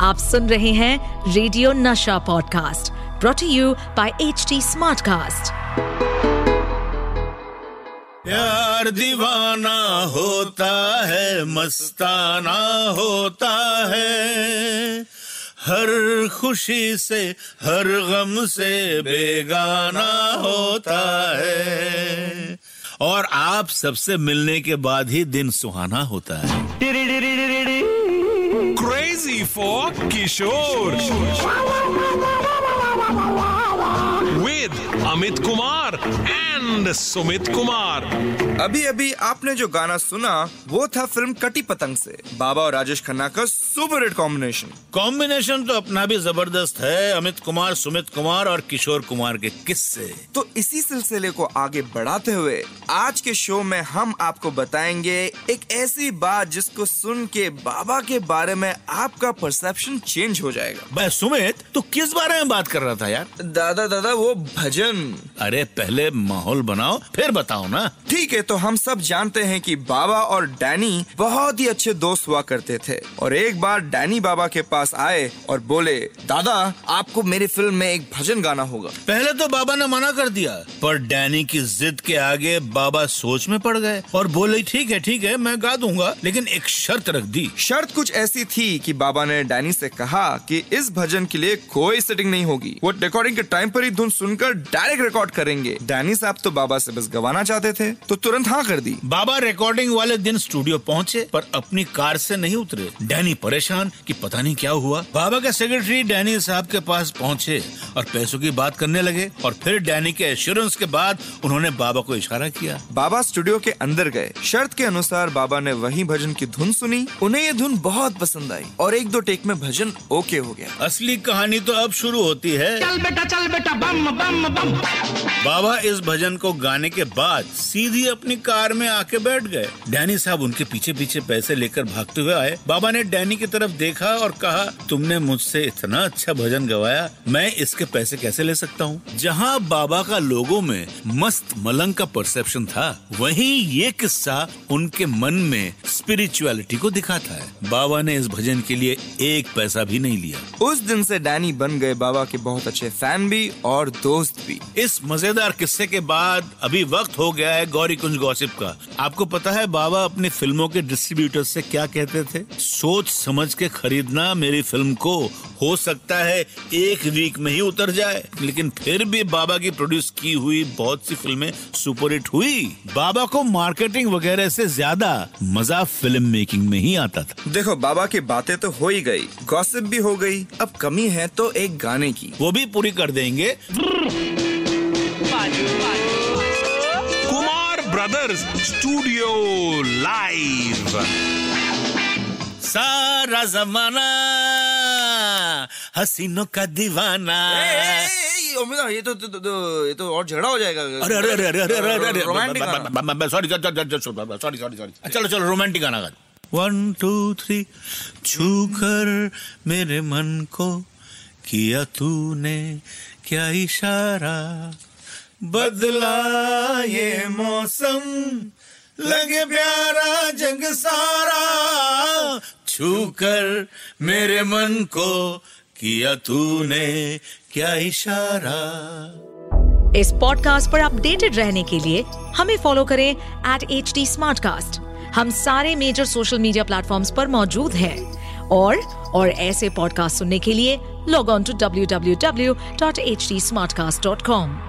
आप सुन रहे हैं radio Nasha podcast brought you by H T smartcast प्यार दीवाना होता है, मस्ताना होता है। हर खुशी से, हर गम से बेगाना होता है। और आप सबसे मिलने के बाद ही दिन सुहाना होता है। K4 Kishore. With Amit Kumar and Sumit Kumar. अभी अभी आपने जो गाना सुना वो था फ़िल्म कटी पतंग से। बाबा और राजेश खन्ना का सुपर हिट कॉम्बिनेशन कॉम्बिनेशन तो अपना भी ज़बरदस्त है अमित कुमार सुमित कुमार और किशोर कुमार के किस्से। तो इसी सिलसिले को आगे बढ़ाते हुए आज के शो में हम आपको बताएँगे एक ऐसी बात जिसको सुन के बाबा के बारे में आपका परसेप्शन चेंज हो जाएगा। भाई सुमित तू किस बारे में बात कर रहा था यार? दादा दादा दादा वो भजन। अरे पहले माहौल बनाओ फिर बताओ ना। ठीक है तो हम सब जानते हैं कि बाबा और डैनी बहुत ही अच्छे दोस्त हुआ करते थे। और एक बार डैनी बाबा के पास आए और बोले दादा आपको मेरी फ़िल्म में एक भजन गाना होगा। पहले तो बाबा ने मना कर दिया पर डैनी की जिद के आगे बाबा सोच में पड़ गए और बोले ठीक है ठीक है मैं गा दूँगा। लेकिन एक शर्त रख दी। शर्त कुछ ऐसी थी कि बाबा ने डैनी से कहा कि इस भजन के लिए कोई सेटिंग नहीं होगी। वो रिकॉर्डिंग के टाइम पर ही धुन सुनकर डायरेक्ट रिकॉर्ड करेंगे। डैनी साहब तो बाबा से बस गवाना चाहते थे तो तुरंत हाँ कर दी। बाबा रिकॉर्डिंग वाले दिन स्टूडियो पहुँचे पर अपनी कार से नहीं उतरे। डैनी परेशान कि पता नहीं क्या हुआ। बाबा के सेक्रेटरी डैनी साहब के पास पहुँचे और पैसों की बात करने लगे और फिर डैनी के एश्योरेंस के बाद उन्होंने बाबा को इशारा किया। बाबा स्टूडियो के अंदर गए। शर्त के अनुसार बाबा ने वही भजन की धुन सुनी। उन्हें ये धुन बहुत पसंद आई और एक दो टेक में भजन ओके हो गया। असली कहानी तो अब शुरू होती है। चल बेटा चल बेटा। बम बम बम। बाबा इस भजन को गाने के बाद सीधी अपनी कार में आके बैठ गए। डैनी साहब उनके पीछे पीछे पैसे लेकर भागते हुए आए। बाबा ने डैनी की तरफ़ देखा और कहा तुमने मुझसे इतना अच्छा भजन गवाया मैं इसके पैसे कैसे ले सकता हूँ? जहाँ बाबा का लोगों में मस्त मलंग का परसेप्शन था वहीं ये किस्सा उनके मन में स्पिरिचुअलिटी को दिखाता है। बाबा ने इस भजन के लिए एक पैसा भी नहीं लिया। उस दिन से डैनी बन गए बाबा के बहुत अच्छे फ़ैन भी और दोस्त भी। इस मज़ेदार किस्से के बाद अभी वक्त हो गया है गौरी कुंज गॉसिप का। आपको पता है बाबा अपनी फ़िल्मों के डिस्ट्रीब्यूटर से क्या कहते थे? सोच समझ के खरीदना मेरी फ़िल्म को हो सकता है एक वीक में ही उतर जाए। लेकिन फिर भी बाबा की प्रोड्यूस की हुई बहुत सी फ़िल्में सुपरहिट हुई। बाबा को मार्केटिंग वगैरह से ज़्यादा मज़ा फ़िल्म मेकिंग में ही आता था। देखो बाबा की बातें तो हो ही गई। गॉसिप भी हो गई। अब कमी है तो एक गाने की। वो भी पूरी कर देंगे। Brothers Studio Live. सारा जमाना हसीनों का दीवाना ये तो, तो, तो ये तो और झगड़ा हो जाएगा अरे अरे अरे अरे अरे अरे अरे romantic sorry sorry sorry sorry चलो चलो रोमांटिक गाना गा वन टू थ्री छू कर मेरे मन को किया तूने क्या इशारा बदला ये मौसम, लगे प्यारा जग सारा छू कर मेरे मन को किया तूने क्या इशारा। इस पॉडकास्ट पर अपडेटेड रहने के लिए हमें फॉलो करें एट एच टी हम सारे मेजर सोशल मीडिया प्लेटफॉर्म्स पर मौजूद हैं। और और ऐसे पॉडकास्ट सुनने के लिए log on to W W W dot H T smart cast dot com